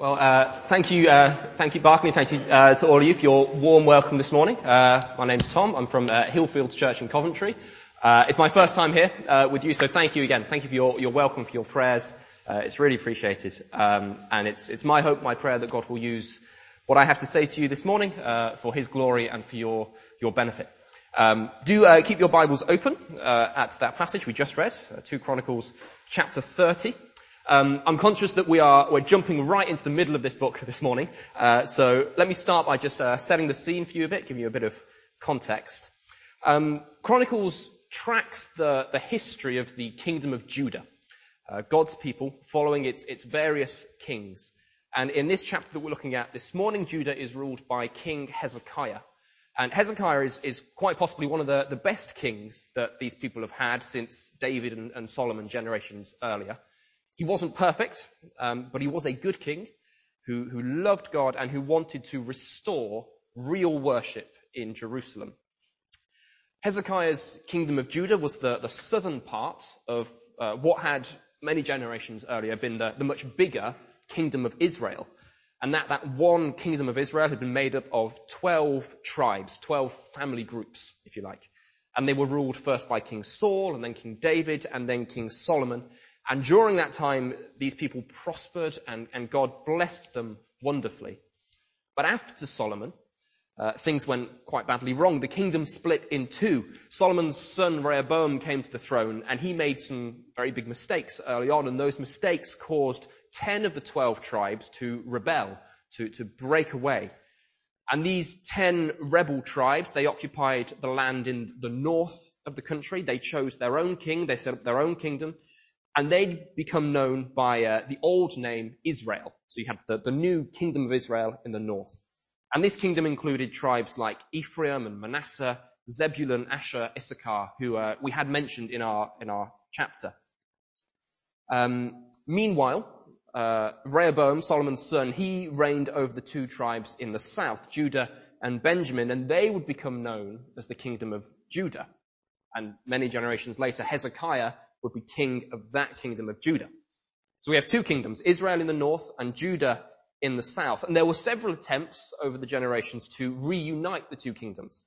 Well, uh, thank you, uh, thank you, Barkley. Thank you uh, to all of you for your warm welcome this morning. Uh, my name's Tom. I'm from uh, Hillfields Church in Coventry. Uh, it's my first time here with you, so thank you again. Thank you for your, your welcome, for your prayers. it's really appreciated, um, and it's it's my hope, my prayer that God will use what I have to say to you this morning for His glory and for your your benefit. Um, do keep your Bibles open at that passage we just read, 2 Chronicles chapter 30. Um, I'm conscious that we are we're jumping right into the middle of this book this morning. Uh, so let me start by just uh, setting the scene for you a bit, giving you a bit of context. Um, Chronicles tracks the, the history of the kingdom of Judah, uh, God's people following its its various kings. And in this chapter that we're looking at this morning, Judah is ruled by King Hezekiah. And Hezekiah is, is quite possibly one of the, the best kings that these people have had since David and, and Solomon generations earlier. He wasn't perfect, um, but he was a good king who, who loved God and who wanted to restore real worship in Jerusalem. Hezekiah's kingdom of Judah was the, the southern part of uh, what had many generations earlier been the, the much bigger kingdom of Israel. And that, that one kingdom of Israel had been made up of 12 tribes, 12 family groups, if you like. And they were ruled first by King Saul, and then King David, and then King Solomon. And during that time, these people prospered and, and God blessed them wonderfully. But after Solomon, uh, things went quite badly wrong. The kingdom split in two. Solomon's son Rehoboam came to the throne and he made some very big mistakes early on and those mistakes caused 10 of the 12 tribes to rebel, to, to break away. And these 10 rebel tribes, they occupied the land in the north of the country. They chose their own king. They set up their own kingdom and they'd become known by uh, the old name Israel. So you had the, the new kingdom of Israel in the north. And this kingdom included tribes like Ephraim and Manasseh, Zebulun, Asher, Issachar, who uh, we had mentioned in our in our chapter. Um, meanwhile, uh, Rehoboam, Solomon's son, he reigned over the two tribes in the south, Judah and Benjamin, and they would become known as the kingdom of Judah. And many generations later, Hezekiah would be king of that kingdom of Judah. So we have two kingdoms, Israel in the north and Judah in the south. And there were several attempts over the generations to reunite the two kingdoms.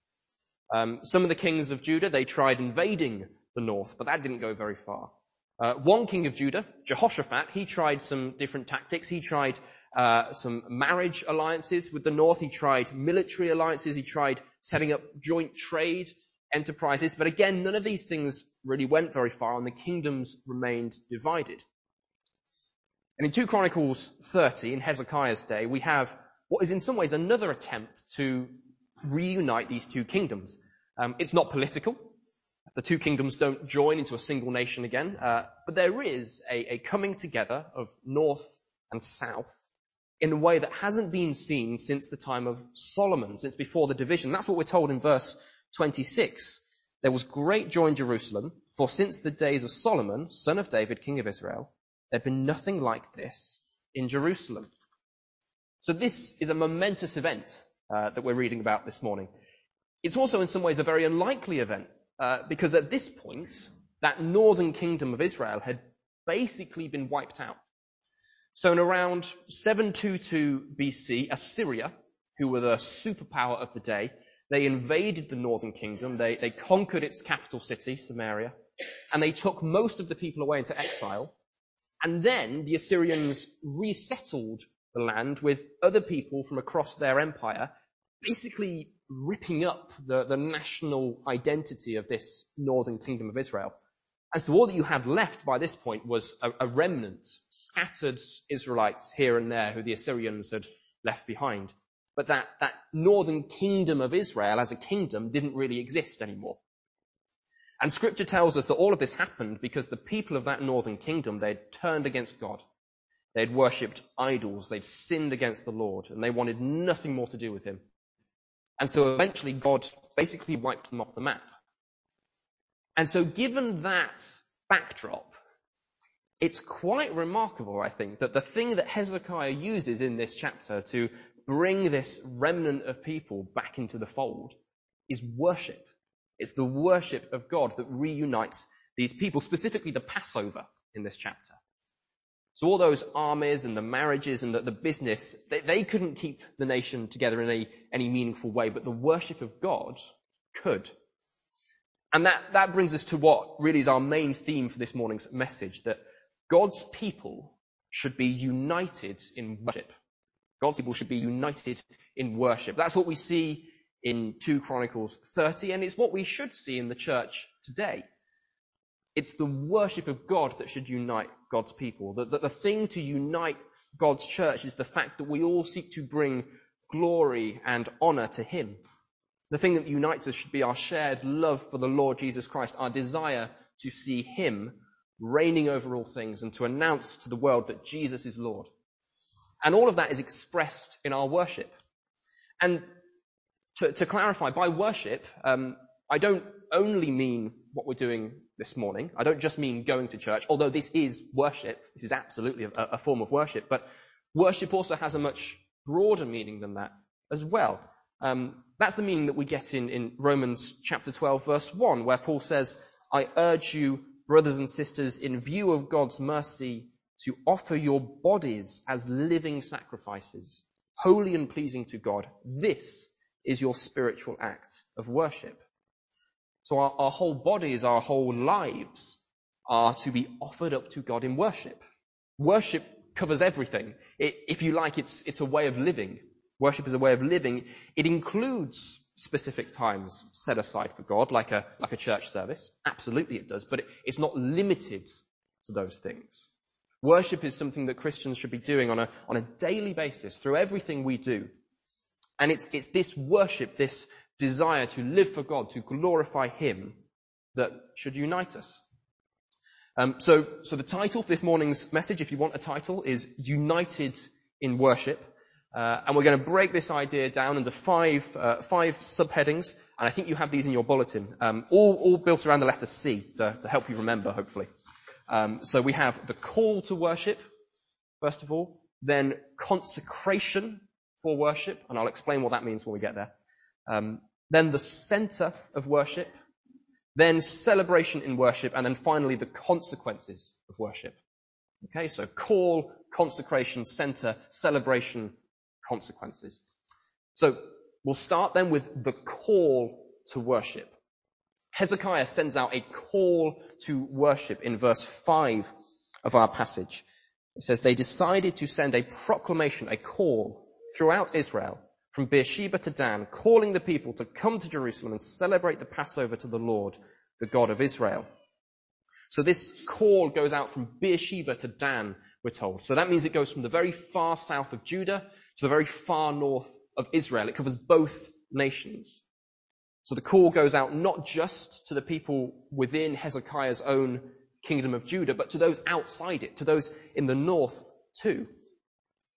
Um, some of the kings of Judah, they tried invading the north, but that didn't go very far. Uh, one king of Judah, Jehoshaphat, he tried some different tactics. He tried uh, some marriage alliances with the north. He tried military alliances. He tried setting up joint trade enterprises. But again, none of these things really went very far and the kingdoms remained divided. And in 2 Chronicles 30, in Hezekiah's day, we have what is in some ways another attempt to reunite these two kingdoms. Um, it's not political. The two kingdoms don't join into a single nation again, uh, but there is a, a coming together of north and south in a way that hasn't been seen since the time of Solomon, since before the division. That's what we're told in verse 26, there was great joy in Jerusalem, for since the days of Solomon, son of David, king of Israel, there had been nothing like this in Jerusalem. So this is a momentous event uh, that we're reading about this morning. It's also in some ways a very unlikely event, uh, because at this point, that northern kingdom of Israel had basically been wiped out. So in around 722 BC, Assyria, who were the superpower of the day, they invaded the northern kingdom. They, they conquered its capital city, Samaria, and they took most of the people away into exile. And then the Assyrians resettled the land with other people from across their empire, basically ripping up the, the national identity of this northern kingdom of Israel. And so all that you had left by this point was a, a remnant, scattered Israelites here and there who the Assyrians had left behind. But that, that northern kingdom of Israel as a kingdom didn't really exist anymore. And scripture tells us that all of this happened because the people of that northern kingdom, they'd turned against God. They'd worshipped idols. They'd sinned against the Lord and they wanted nothing more to do with him. And so eventually God basically wiped them off the map. And so given that backdrop, it's quite remarkable, I think, that the thing that Hezekiah uses in this chapter to bring this remnant of people back into the fold is worship. It's the worship of God that reunites these people, specifically the Passover in this chapter. So all those armies and the marriages and the, the business, they, they, couldn't keep the nation together in any, any meaningful way, but the worship of God could. And that, that brings us to what really is our main theme for this morning's message, that God's people should be united in worship. God's people should be united in worship. That's what we see in 2 Chronicles 30, and it's what we should see in the church today. It's the worship of God that should unite God's people. That the, the thing to unite God's church is the fact that we all seek to bring glory and honor to Him. The thing that unites us should be our shared love for the Lord Jesus Christ, our desire to see Him reigning over all things and to announce to the world that Jesus is Lord. And all of that is expressed in our worship. And to, to clarify, by worship, um, I don't only mean what we're doing this morning. I don't just mean going to church, although this is worship. This is absolutely a, a form of worship. But worship also has a much broader meaning than that as well. Um, that's the meaning that we get in, in Romans chapter 12 verse 1 where Paul says, I urge you, brothers and sisters, in view of God's mercy, to offer your bodies as living sacrifices, holy and pleasing to God. This is your spiritual act of worship. So our, our whole bodies, our whole lives are to be offered up to God in worship. Worship covers everything. It, if you like, it's, it's a way of living. Worship is a way of living. It includes specific times set aside for God, like a, like a church service. Absolutely it does, but it, it's not limited to those things. Worship is something that Christians should be doing on a, on a daily basis through everything we do. And it's, it's this worship, this desire to live for God, to glorify Him, that should unite us. Um, so, so the title for this morning's message, if you want a title, is United in Worship. Uh, and we're going to break this idea down into five, uh, five subheadings, and I think you have these in your bulletin, um, all, all built around the letter C to, to help you remember, hopefully. Um, so we have the call to worship, first of all, then consecration for worship, and I'll explain what that means when we get there. Um, then the center of worship, then celebration in worship, and then finally the consequences of worship. Okay, so call, consecration, center, celebration, consequences. So we'll start then with the call to worship. Hezekiah sends out a call to worship in verse 5 of our passage. It says they decided to send a proclamation, a call throughout Israel from Beersheba to Dan, calling the people to come to Jerusalem and celebrate the Passover to the Lord, the God of Israel. So this call goes out from Beersheba to Dan, we're told. So that means it goes from the very far south of Judah to the very far north of Israel. It covers both nations. So the call goes out not just to the people within Hezekiah's own kingdom of Judah, but to those outside it, to those in the north too.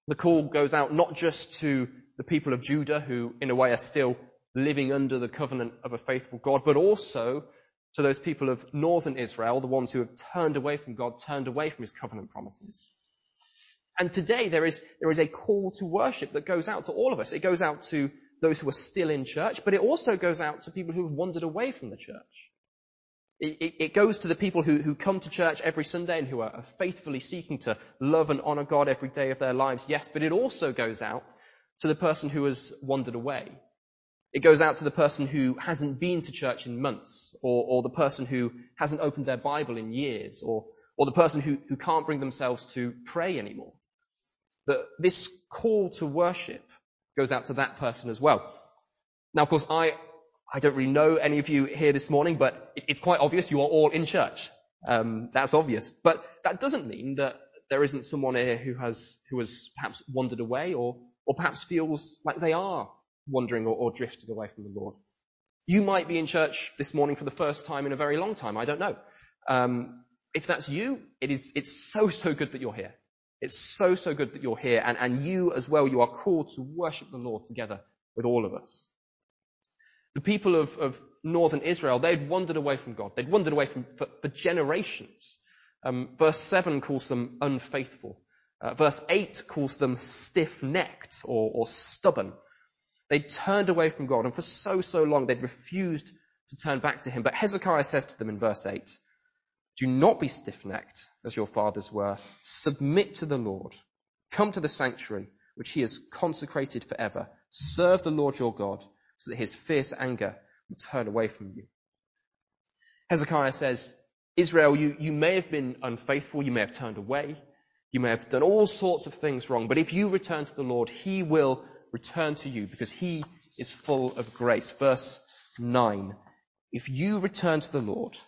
The call goes out not just to the people of Judah who in a way are still living under the covenant of a faithful God, but also to those people of northern Israel, the ones who have turned away from God, turned away from his covenant promises. And today there is, there is a call to worship that goes out to all of us. It goes out to those who are still in church, but it also goes out to people who have wandered away from the church. It, it, it goes to the people who, who come to church every Sunday and who are faithfully seeking to love and honor God every day of their lives, yes, but it also goes out to the person who has wandered away. It goes out to the person who hasn't been to church in months, or, or the person who hasn't opened their Bible in years, or, or the person who, who can't bring themselves to pray anymore. That this call to worship goes out to that person as well. Now, of course, I, I don't really know any of you here this morning, but it's quite obvious you are all in church. Um, that's obvious. But that doesn't mean that there isn't someone here who has, who has perhaps wandered away or, or perhaps feels like they are wandering or, or drifting away from the Lord. You might be in church this morning for the first time in a very long time. I don't know. Um, if that's you, it is, it's so, so good that you're here. It's so, so good that you're here. And, and you as well, you are called to worship the Lord together with all of us. The people of, of northern Israel, they'd wandered away from God. They'd wandered away from, for, for generations. Um, verse 7 calls them unfaithful. Uh, verse 8 calls them stiff-necked or, or stubborn. They turned away from God, and for so, so long they'd refused to turn back to Him. But Hezekiah says to them in verse 8, Do not be stiff-necked as your fathers were. Submit to the Lord. Come to the sanctuary, which he has consecrated forever. Serve the Lord your God, so that his fierce anger will turn away from you. Hezekiah says, Israel, you, you may have been unfaithful, you may have turned away, you may have done all sorts of things wrong, but if you return to the Lord, he will return to you because he is full of grace. Verse 9. If you return to the Lord,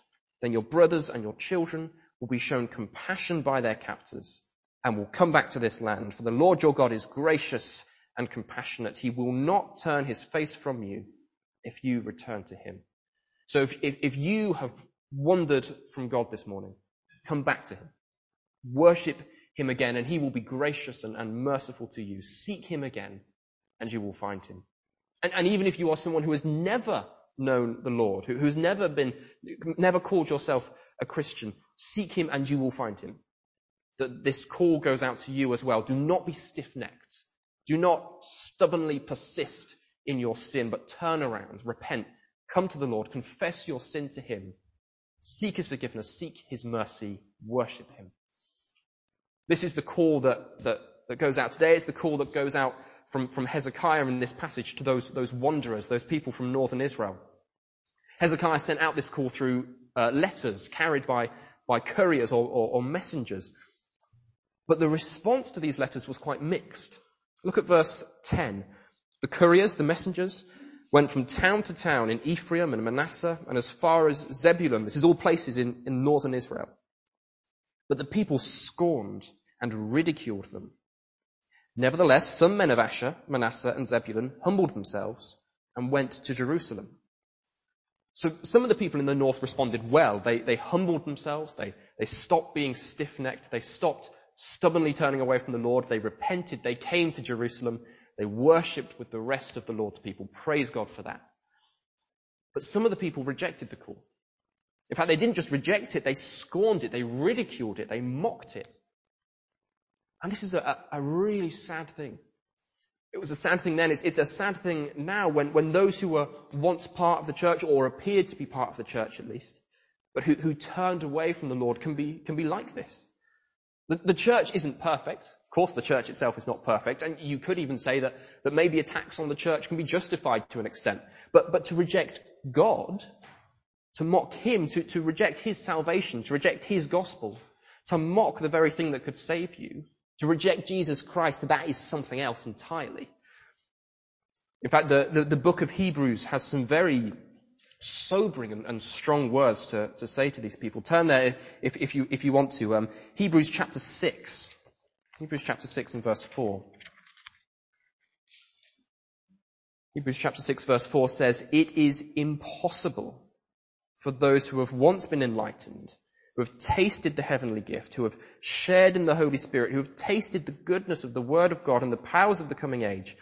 then your brothers and your children will be shown compassion by their captors and will come back to this land. For the Lord your God is gracious and compassionate. He will not turn his face from you if you return to him. So if, if, if you have wandered from God this morning, come back to him. Worship him again and he will be gracious and, and merciful to you. Seek him again and you will find him. And, and even if you are someone who has never known the Lord, who, who's never been, never called yourself a Christian, seek him and you will find him. That this call goes out to you as well. Do not be stiff-necked. Do not stubbornly persist in your sin, but turn around, repent, come to the Lord, confess your sin to him, seek his forgiveness, seek his mercy, worship him. This is the call that, that, that goes out today. It's the call that goes out from, from Hezekiah in this passage to those, those wanderers, those people from northern Israel. Hezekiah sent out this call through uh, letters carried by, by couriers or, or, or messengers. But the response to these letters was quite mixed. Look at verse 10. The couriers, the messengers, went from town to town in Ephraim and Manasseh and as far as Zebulun. This is all places in, in northern Israel. But the people scorned and ridiculed them. Nevertheless, some men of Asher, Manasseh, and Zebulun humbled themselves and went to Jerusalem. So some of the people in the north responded well. They, they humbled themselves. They, they stopped being stiff-necked. They stopped stubbornly turning away from the Lord. They repented. They came to Jerusalem. They worshipped with the rest of the Lord's people. Praise God for that. But some of the people rejected the call. In fact, they didn't just reject it, they scorned it, they ridiculed it, they mocked it. And this is a, a really sad thing. It was a sad thing then. It's, it's, a sad thing now when, when those who were once part of the church or appeared to be part of the church at least, but who, who turned away from the Lord can be, can be like this. The, the church isn't perfect. Of course the church itself is not perfect. And you could even say that, that maybe attacks on the church can be justified to an extent. But, but to reject God, to mock Him, to, to reject His salvation, to reject His gospel, to mock the very thing that could save you, to reject Jesus Christ, that is something else entirely. In fact, the, the, the book of Hebrews has some very sobering and, and strong words to, to, say to these people. Turn there if, if, you, if you want to. Um, Hebrews chapter 6. Hebrews chapter 6 and verse 4. Hebrews chapter 6 verse 4 says, It is impossible for those who have once been enlightened who have tasted the heavenly gift, who have shared in the Holy Spirit, who have tasted the goodness of the Word of God and the powers of the coming age,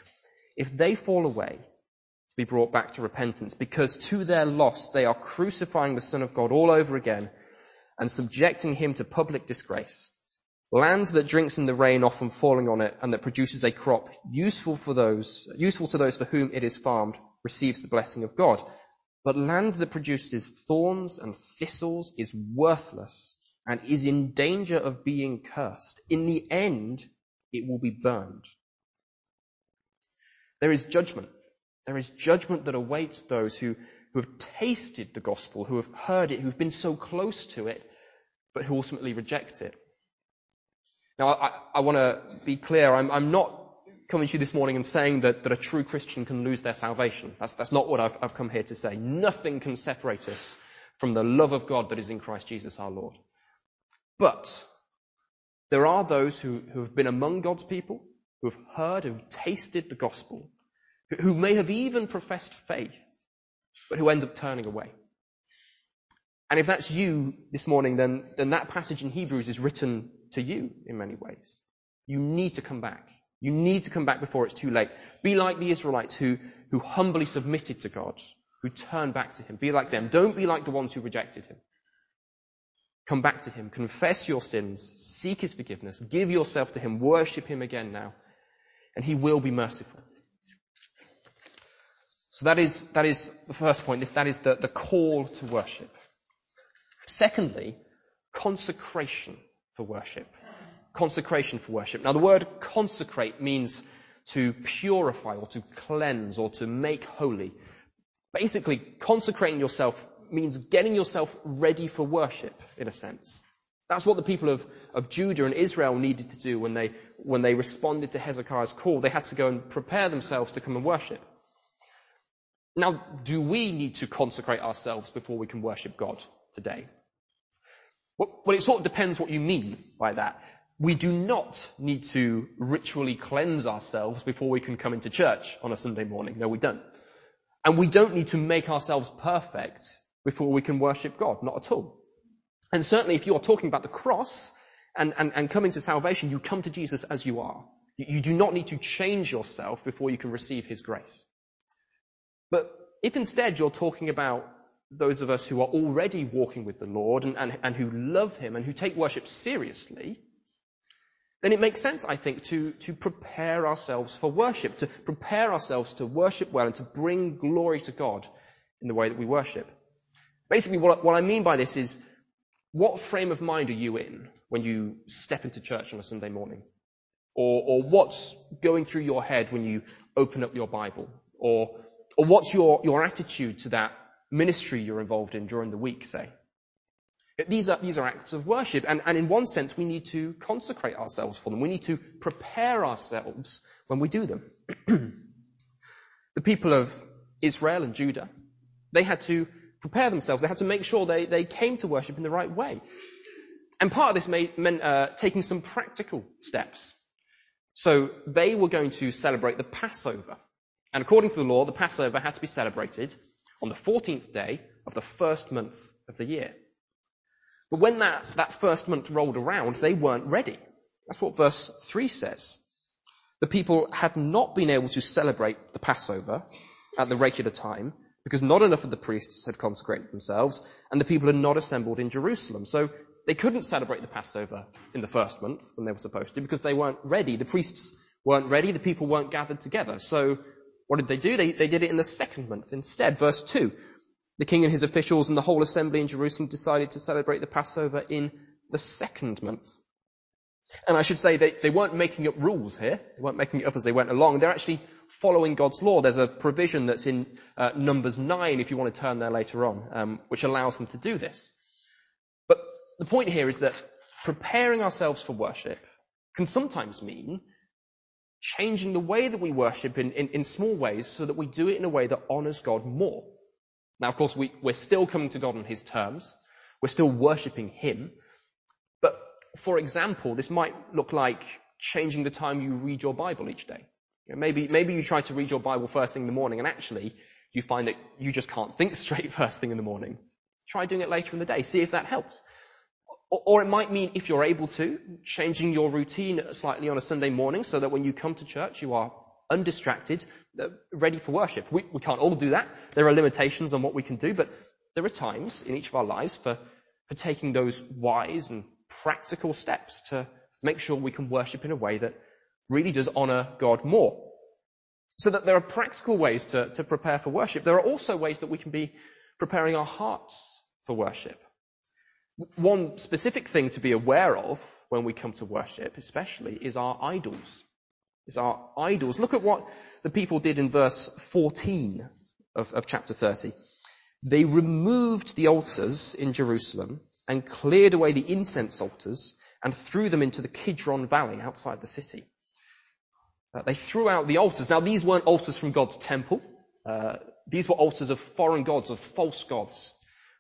if they fall away, to be brought back to repentance, because to their loss they are crucifying the Son of God all over again and subjecting him to public disgrace. Land that drinks in the rain often falling on it and that produces a crop useful for those, useful to those for whom it is farmed receives the blessing of God. But land that produces thorns and thistles is worthless and is in danger of being cursed. In the end, it will be burned. There is judgment. There is judgment that awaits those who, who have tasted the gospel, who have heard it, who've been so close to it, but who ultimately reject it. Now, I, I want to be clear. I'm, I'm not coming to you this morning and saying that, that a true Christian can lose their salvation. That's, that's not what I've, I've come here to say. Nothing can separate us from the love of God that is in Christ Jesus our Lord. But there are those who, who have been among God's people, who have heard, who have tasted the gospel, who may have even professed faith, but who end up turning away. And if that's you this morning, then, then that passage in Hebrews is written to you in many ways. You need to come back. You need to come back before it's too late. Be like the Israelites who, who humbly submitted to God, who turned back to Him. Be like them. Don't be like the ones who rejected Him. Come back to Him. Confess your sins. Seek His forgiveness. Give yourself to Him. Worship Him again now. And He will be merciful. So that is, that is the first point. That is the, the call to worship. Secondly, consecration for worship. Consecration for worship. Now the word consecrate means to purify or to cleanse or to make holy. Basically, consecrating yourself means getting yourself ready for worship, in a sense. That's what the people of, of Judah and Israel needed to do when they, when they responded to Hezekiah's call. They had to go and prepare themselves to come and worship. Now, do we need to consecrate ourselves before we can worship God today? Well, it sort of depends what you mean by that. We do not need to ritually cleanse ourselves before we can come into church on a Sunday morning. No, we don't. And we don't need to make ourselves perfect before we can worship God. Not at all. And certainly if you're talking about the cross and, and, and coming to salvation, you come to Jesus as you are. You, you do not need to change yourself before you can receive His grace. But if instead you're talking about those of us who are already walking with the Lord and, and, and who love Him and who take worship seriously, then it makes sense, I think, to, to prepare ourselves for worship, to prepare ourselves to worship well and to bring glory to God in the way that we worship. Basically, what, what I mean by this is, what frame of mind are you in when you step into church on a Sunday morning? Or, or what's going through your head when you open up your Bible? Or, or what's your, your attitude to that ministry you're involved in during the week, say? These are, these are acts of worship, and, and in one sense, we need to consecrate ourselves for them. We need to prepare ourselves when we do them. the people of Israel and Judah, they had to prepare themselves. They had to make sure they, they came to worship in the right way. And part of this made, meant uh, taking some practical steps. So they were going to celebrate the Passover. And according to the law, the Passover had to be celebrated on the 14th day of the first month of the year. But when that, that first month rolled around, they weren't ready. That's what verse 3 says. The people had not been able to celebrate the Passover at the regular time because not enough of the priests had consecrated themselves and the people had not assembled in Jerusalem. So they couldn't celebrate the Passover in the first month when they were supposed to because they weren't ready. The priests weren't ready. The people weren't gathered together. So what did they do? They, they did it in the second month instead. Verse 2. The king and his officials and the whole assembly in Jerusalem decided to celebrate the Passover in the second month. And I should say they, they weren't making up rules here. They weren't making it up as they went along. They're actually following God's law. There's a provision that's in uh, Numbers 9, if you want to turn there later on, um, which allows them to do this. But the point here is that preparing ourselves for worship can sometimes mean changing the way that we worship in, in, in small ways so that we do it in a way that honors God more. Now, of course, we, we're still coming to God on His terms. We're still worshipping Him. But, for example, this might look like changing the time you read your Bible each day. You know, maybe, maybe you try to read your Bible first thing in the morning and actually you find that you just can't think straight first thing in the morning. Try doing it later in the day. See if that helps. Or, or it might mean, if you're able to, changing your routine slightly on a Sunday morning so that when you come to church, you are undistracted, uh, ready for worship. We, we can't all do that. There are limitations on what we can do, but there are times in each of our lives for, for taking those wise and practical steps to make sure we can worship in a way that really does honor God more. So that there are practical ways to, to prepare for worship. There are also ways that we can be preparing our hearts for worship. One specific thing to be aware of when we come to worship, especially, is our idols is our idols. Look at what the people did in verse 14 of, of chapter 30. They removed the altars in Jerusalem and cleared away the incense altars and threw them into the Kidron Valley outside the city. Uh, they threw out the altars. Now these weren't altars from God's temple. Uh, these were altars of foreign gods, of false gods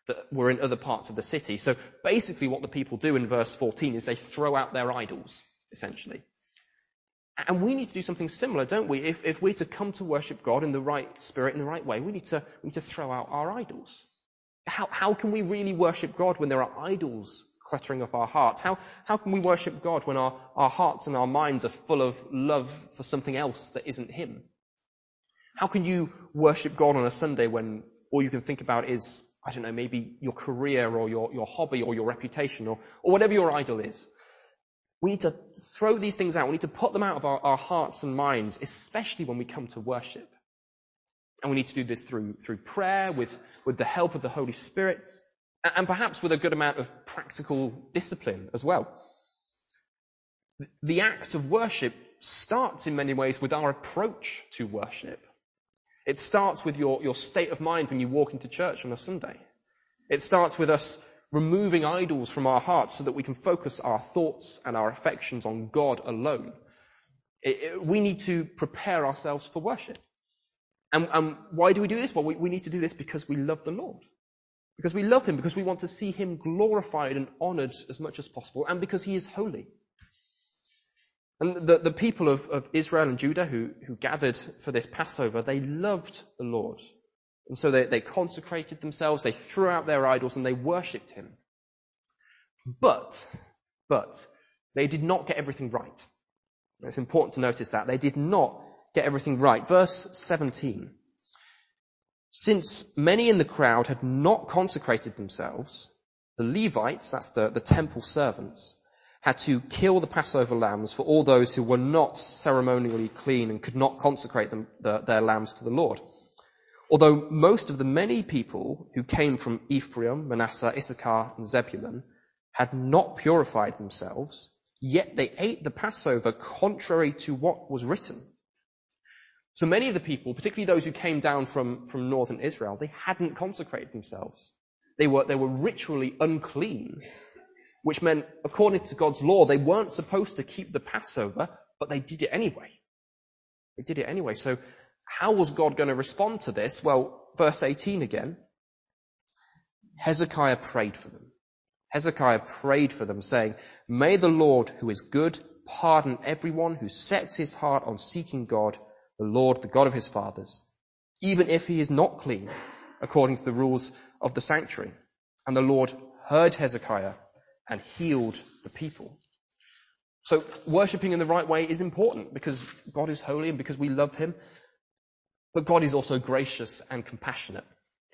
that were in other parts of the city. So basically what the people do in verse 14 is they throw out their idols, essentially. And we need to do something similar, don't we? If, if we're to come to worship God in the right spirit, in the right way, we need to, we need to throw out our idols. How, how can we really worship God when there are idols cluttering up our hearts? How, how can we worship God when our, our hearts and our minds are full of love for something else that isn't Him? How can you worship God on a Sunday when all you can think about is, I don't know, maybe your career or your, your hobby or your reputation or, or whatever your idol is? We need to throw these things out. We need to put them out of our, our hearts and minds, especially when we come to worship. And we need to do this through, through prayer, with, with the help of the Holy Spirit. and perhaps with a good amount of practical discipline as well. The act of worship starts in many ways with our approach to worship. It starts with your, your state of mind when you walk into church on a Sunday. It starts with us removing idols from our hearts so that we can focus our thoughts and our affections on God alone. It, it, we need to prepare ourselves for worship. And, and why do we do this? Well, we, we need to do this because we love the Lord. Because we love Him, because we want to see Him glorified and honored as much as possible, and because He is holy. And the, the people of, of Israel and Judah who, who gathered for this Passover, they loved the Lord. And so they, they consecrated themselves, they threw out their idols, and they worshipped Him. But, but, they did not get everything right. It's important to notice that. They did not get everything right. Verse 17. Since many in the crowd had not consecrated themselves, the Levites, that's the, the temple servants, had to kill the Passover lambs for all those who were not ceremonially clean and could not consecrate them, the, their lambs to the Lord. Although most of the many people who came from Ephraim, Manasseh, Issachar, and Zebulun had not purified themselves, yet they ate the Passover contrary to what was written. So many of the people, particularly those who came down from, from northern Israel, they hadn't consecrated themselves. They were, they were ritually unclean which meant, according to God's law, they weren't supposed to keep the Passover, but they did it anyway. They did it anyway. So how was God going to respond to this? Well, verse 18 again. Hezekiah prayed for them. Hezekiah prayed for them saying, may the Lord who is good pardon everyone who sets his heart on seeking God, the Lord, the God of his fathers, even if he is not clean according to the rules of the sanctuary. And the Lord heard Hezekiah and healed the people. So worshipping in the right way is important because God is holy and because we love Him. But God is also gracious and compassionate.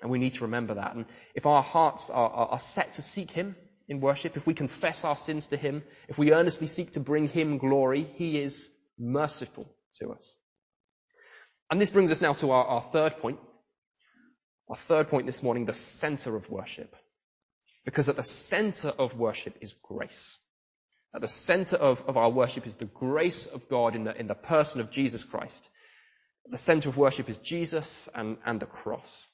And we need to remember that. And if our hearts are, are, are set to seek Him in worship, if we confess our sins to Him, if we earnestly seek to bring Him glory, He is merciful to us. And this brings us now to our, our third point. Our third point this morning, the center of worship. Because at the center of worship is grace. At the center of, of our worship is the grace of God in the, in the person of Jesus Christ. The center of worship is Jesus and, and the cross.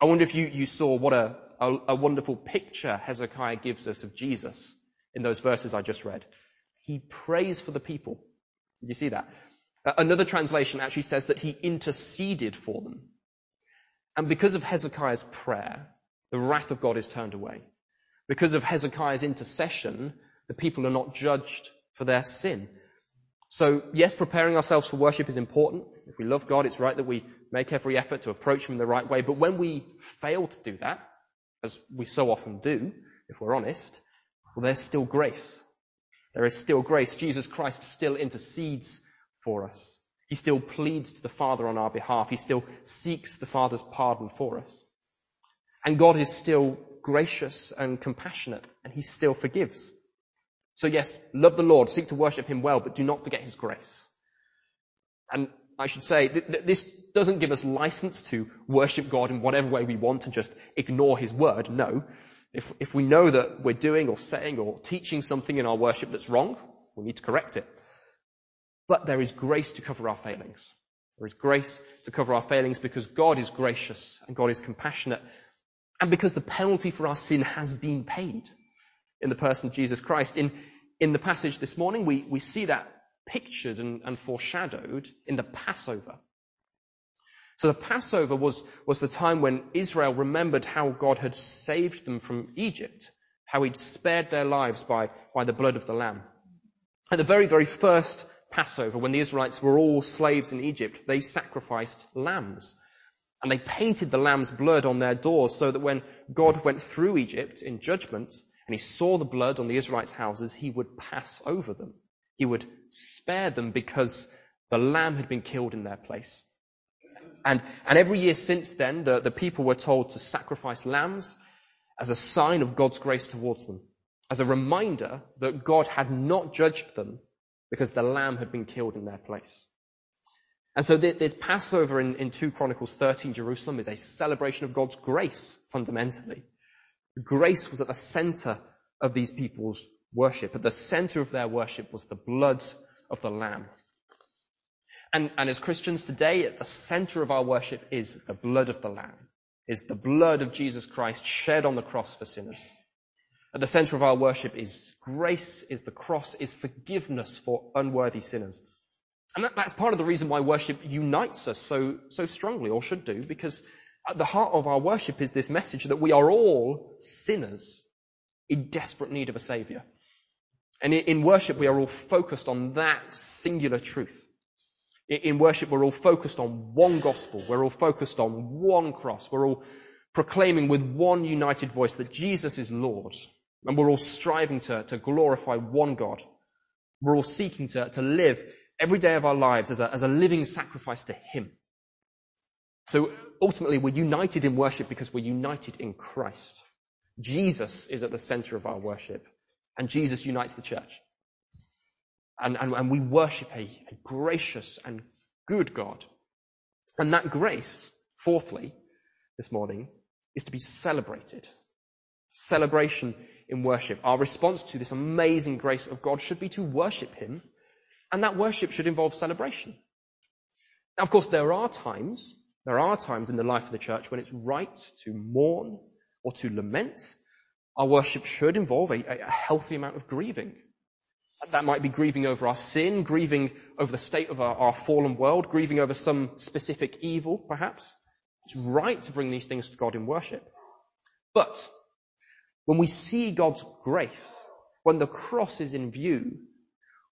I wonder if you, you saw what a, a, a wonderful picture Hezekiah gives us of Jesus in those verses I just read. He prays for the people. Did you see that? Uh, another translation actually says that he interceded for them. And because of Hezekiah's prayer, the wrath of God is turned away. Because of Hezekiah's intercession, the people are not judged for their sin. So yes, preparing ourselves for worship is important. If we love God, it's right that we make every effort to approach Him in the right way. But when we fail to do that, as we so often do, if we're honest, well, there's still grace. There is still grace. Jesus Christ still intercedes for us. He still pleads to the Father on our behalf. He still seeks the Father's pardon for us. And God is still gracious and compassionate, and He still forgives. So yes, love the Lord, seek to worship Him well, but do not forget His grace. And I should say, th- th- this doesn't give us license to worship God in whatever way we want and just ignore His word. No. If, if we know that we're doing or saying or teaching something in our worship that's wrong, we need to correct it. But there is grace to cover our failings. There is grace to cover our failings because God is gracious and God is compassionate and because the penalty for our sin has been paid in the person of Jesus Christ. In, in the passage this morning, we, we see that pictured and, and foreshadowed in the Passover. So the Passover was, was the time when Israel remembered how God had saved them from Egypt, how he'd spared their lives by, by the blood of the Lamb. At the very, very first Passover, when the Israelites were all slaves in Egypt, they sacrificed lambs. And they painted the lamb's blood on their doors so that when God went through Egypt in judgment and he saw the blood on the Israelites' houses, he would pass over them. He would spare them because the lamb had been killed in their place. And, and every year since then, the, the people were told to sacrifice lambs as a sign of God's grace towards them, as a reminder that God had not judged them because the lamb had been killed in their place. And so this Passover in, in 2 Chronicles 13, Jerusalem, is a celebration of God's grace, fundamentally. Grace was at the center of these people's worship. At the center of their worship was the blood of the Lamb. And, and as Christians today, at the center of our worship is the blood of the Lamb, is the blood of Jesus Christ shed on the cross for sinners. At the center of our worship is grace, is the cross, is forgiveness for unworthy sinners. And that, that's part of the reason why worship unites us so, so strongly, or should do, because at the heart of our worship is this message that we are all sinners in desperate need of a savior. And in worship, we are all focused on that singular truth. In worship, we're all focused on one gospel. We're all focused on one cross. We're all proclaiming with one united voice that Jesus is Lord. And we're all striving to, to glorify one God. We're all seeking to, to live every day of our lives as a, as a living sacrifice to Him. So ultimately, we're united in worship because we're united in Christ. Jesus is at the center of our worship, and Jesus unites the church. And, and, and we worship a, a gracious and good God. And that grace, fourthly, this morning, is to be celebrated. Celebration in worship. Our response to this amazing grace of God should be to worship Him, and that worship should involve celebration. Now, of course, there are times, there are times in the life of the church when it's right to mourn or to lament. Our worship should involve a, a healthy amount of grieving. That might be grieving over our sin, grieving over the state of our, our fallen world, grieving over some specific evil, perhaps. It's right to bring these things to God in worship. But when we see God's grace, when the cross is in view,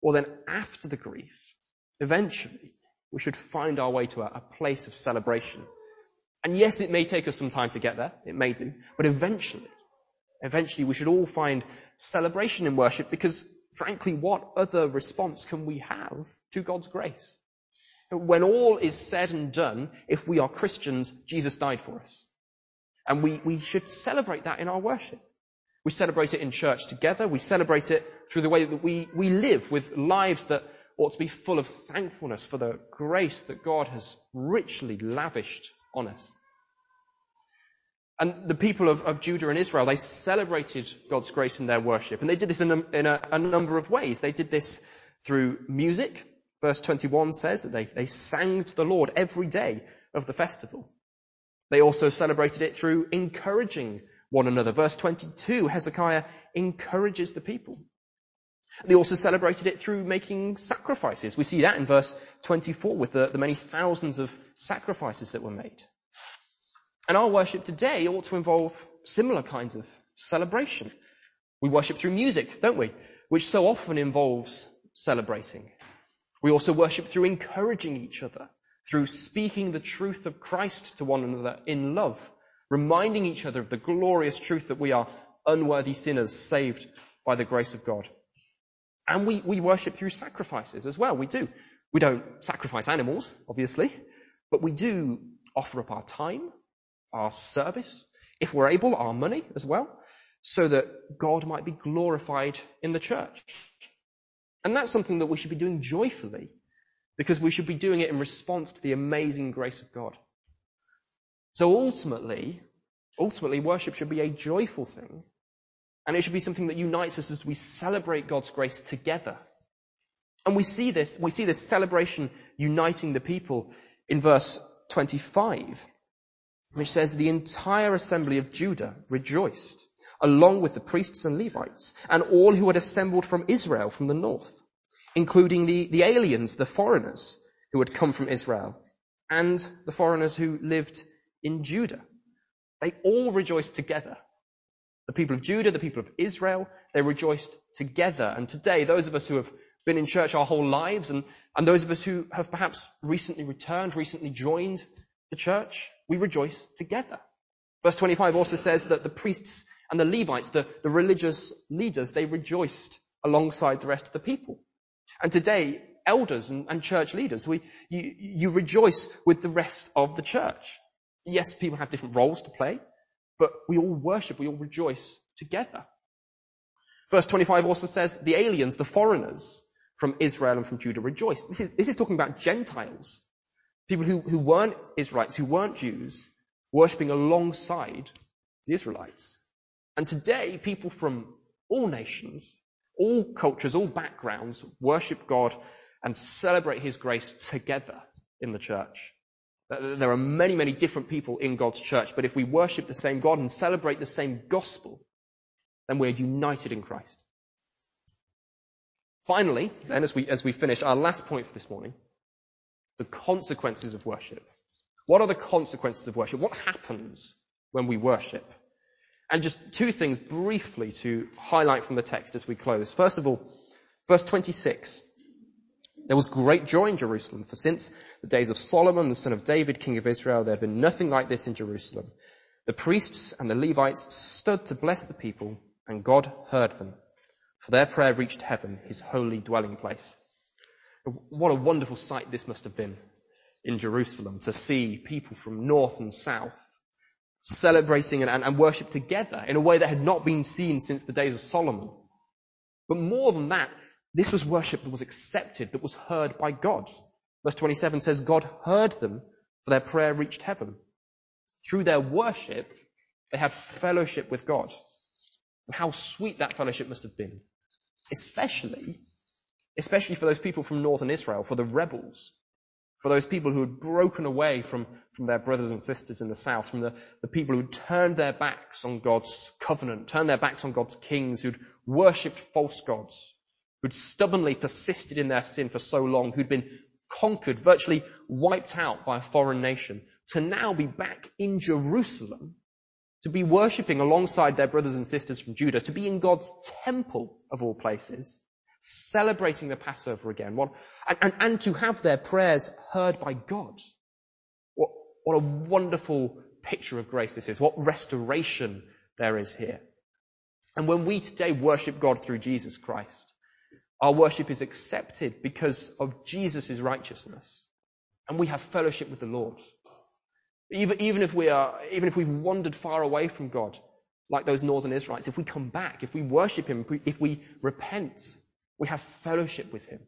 or then after the grief, eventually we should find our way to a, a place of celebration. And yes, it may take us some time to get there. It may do. But eventually, eventually we should all find celebration in worship because frankly, what other response can we have to God's grace? When all is said and done, if we are Christians, Jesus died for us. And we, we should celebrate that in our worship. We celebrate it in church together. We celebrate it through the way that we, we live with lives that ought to be full of thankfulness for the grace that God has richly lavished on us. And the people of, of, Judah and Israel, they celebrated God's grace in their worship. And they did this in, a, in a, a, number of ways. They did this through music. Verse 21 says that they, they sang to the Lord every day of the festival. They also celebrated it through encouraging one another. Verse 22, Hezekiah encourages the people. They also celebrated it through making sacrifices. We see that in verse 24 with the, the many thousands of sacrifices that were made. And our worship today ought to involve similar kinds of celebration. We worship through music, don't we? Which so often involves celebrating. We also worship through encouraging each other, through speaking the truth of Christ to one another in love, reminding each other of the glorious truth that we are unworthy sinners saved by the grace of God. And we, we worship through sacrifices as well. We do. We don't sacrifice animals, obviously, but we do offer up our time, our service, if we're able, our money as well, so that God might be glorified in the church. And that's something that we should be doing joyfully, because we should be doing it in response to the amazing grace of God. So ultimately, ultimately, worship should be a joyful thing, and it should be something that unites us as we celebrate God's grace together. And we see this, we see this celebration uniting the people in verse 25 which says the entire assembly of Judah rejoiced, along with the priests and Levites, and all who had assembled from Israel from the north, including the, the aliens, the foreigners who had come from Israel, and the foreigners who lived in Judah. They all rejoiced together. The people of Judah, the people of Israel, they rejoiced together. And today, those of us who have been in church our whole lives, and, and those of us who have perhaps recently returned, recently joined the church, we rejoice together. Verse 25 also says that the priests and the Levites, the, the religious leaders, they rejoiced alongside the rest of the people. And today, elders and, and church leaders, we, you, you rejoice with the rest of the church. Yes, people have different roles to play, but we all worship, we all rejoice together. Verse 25 also says the aliens, the foreigners from Israel and from Judah rejoice. This is, this is talking about Gentiles. People who, who weren't Israelites, who weren't Jews, worshipping alongside the Israelites. And today, people from all nations, all cultures, all backgrounds worship God and celebrate His grace together in the church. There are many, many different people in God's church, but if we worship the same God and celebrate the same gospel, then we're united in Christ. Finally, then as we, as we finish, our last point for this morning, the consequences of worship. What are the consequences of worship? What happens when we worship? And just two things briefly to highlight from the text as we close. First of all, verse 26. There was great joy in Jerusalem, for since the days of Solomon, the son of David, king of Israel, there had been nothing like this in Jerusalem. The priests and the Levites stood to bless the people, and God heard them. For their prayer reached heaven, his holy dwelling place. What a wonderful sight this must have been in Jerusalem to see people from north and south celebrating and, and, and worship together in a way that had not been seen since the days of Solomon. But more than that, this was worship that was accepted, that was heard by God. Verse 27 says, God heard them, for their prayer reached heaven. Through their worship, they had fellowship with God. And how sweet that fellowship must have been. Especially, especially for those people from northern Israel, for the rebels, for those people who had broken away from, from their brothers and sisters in the south, from the, the people who had turned their backs on God's covenant, turned their backs on God's kings, who'd worshipped false gods, who'd stubbornly persisted in their sin for so long, who'd been conquered, virtually wiped out by a foreign nation, to now be back in Jerusalem, to be worshipping alongside their brothers and sisters from Judah, to be in God's temple of all places, celebrating the Passover again, what, and, and, and, to have their prayers heard by God. What, what a wonderful picture of grace this is. What restoration there is here. And when we today worship God through Jesus Christ, our worship is accepted because of Jesus' righteousness. And we have fellowship with the Lord. Even, even if we are, even if we've wandered far away from God, like those northern Israelites, if we come back, if we worship Him, if we, if we repent, we have fellowship with Him.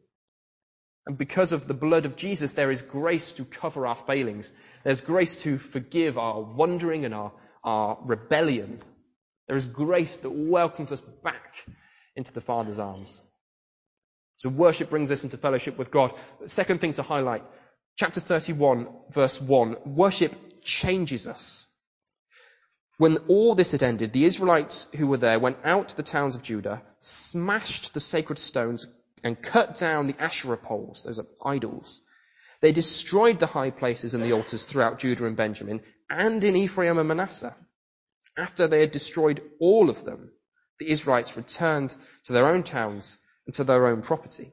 And because of the blood of Jesus, there is grace to cover our failings. There's grace to forgive our wandering and our, our rebellion. There is grace that welcomes us back into the Father's arms. So worship brings us into fellowship with God. The second thing to highlight, chapter 31, verse 1, worship changes us. When all this had ended, the Israelites who were there went out to the towns of Judah, smashed the sacred stones, and cut down the Asherah poles, those are idols. They destroyed the high places and the altars throughout Judah and Benjamin, and in Ephraim and Manasseh. After they had destroyed all of them, the Israelites returned to their own towns and to their own property.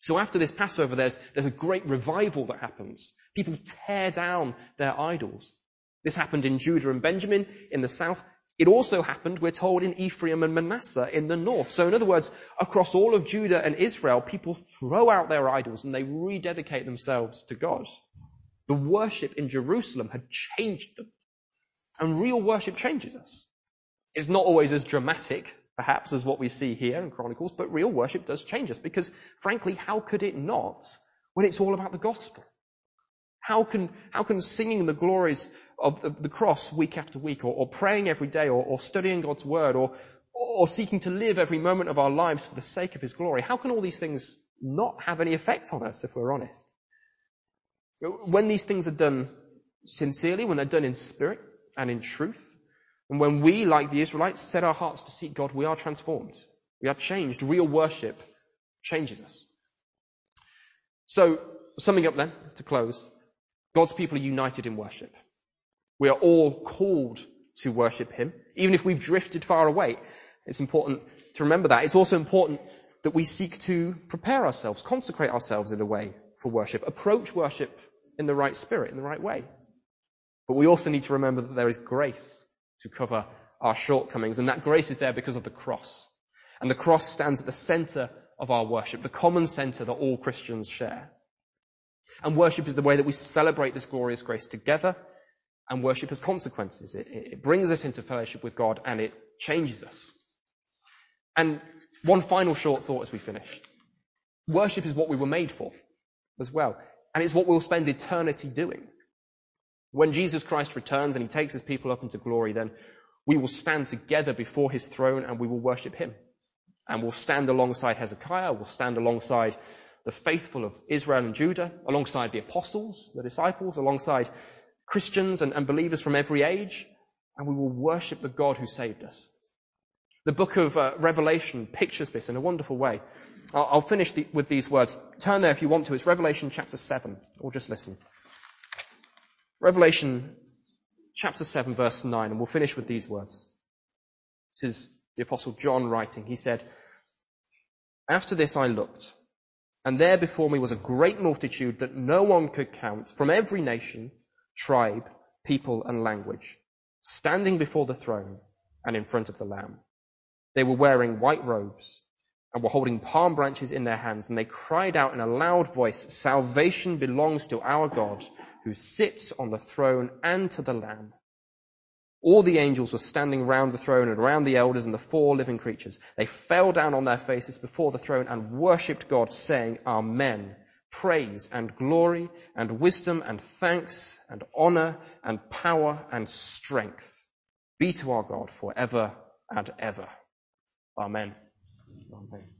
So after this Passover, there's, there's a great revival that happens. People tear down their idols. This happened in Judah and Benjamin in the south. It also happened, we're told, in Ephraim and Manasseh in the north. So in other words, across all of Judah and Israel, people throw out their idols and they rededicate themselves to God. The worship in Jerusalem had changed them. And real worship changes us. It's not always as dramatic, perhaps, as what we see here in Chronicles, but real worship does change us because, frankly, how could it not when it's all about the gospel? How can, how can singing the glories of the, the cross week after week, or, or praying every day, or, or, studying God's word, or, or seeking to live every moment of our lives for the sake of His glory, how can all these things not have any effect on us if we're honest? When these things are done sincerely, when they're done in spirit and in truth, and when we, like the Israelites, set our hearts to seek God, we are transformed. We are changed. Real worship changes us. So, summing up then, to close, God's people are united in worship. We are all called to worship Him, even if we've drifted far away. It's important to remember that. It's also important that we seek to prepare ourselves, consecrate ourselves in a way for worship, approach worship in the right spirit, in the right way. But we also need to remember that there is grace to cover our shortcomings, and that grace is there because of the cross. And the cross stands at the center of our worship, the common center that all Christians share. And worship is the way that we celebrate this glorious grace together. And worship has consequences. It, it brings us into fellowship with God and it changes us. And one final short thought as we finish. Worship is what we were made for as well. And it's what we'll spend eternity doing. When Jesus Christ returns and he takes his people up into glory, then We will stand together before his throne and we will worship him. And we'll stand alongside Hezekiah, we'll stand alongside the faithful of Israel and Judah, alongside the apostles, the disciples, alongside Christians and, and believers from every age, and we will worship the God who saved us. The book of uh, Revelation pictures this in a wonderful way. I'll, I'll finish the, with these words. Turn there if you want to. It's Revelation chapter 7, or just listen. Revelation chapter 7 verse 9, and we'll finish with these words. This is the apostle John writing. He said, After this I looked, and there before me was a great multitude that no one could count from every nation, tribe, people, and language, standing before the throne and in front of the Lamb. They were wearing white robes and were holding palm branches in their hands, and they cried out in a loud voice, Salvation belongs to our God who sits on the throne and to the Lamb. All the angels were standing round the throne and around the elders and the four living creatures. They fell down on their faces before the throne and worshipped God, saying, Amen. Praise and glory and wisdom and thanks and honor and power and strength be to our God forever and ever. Amen. Amen.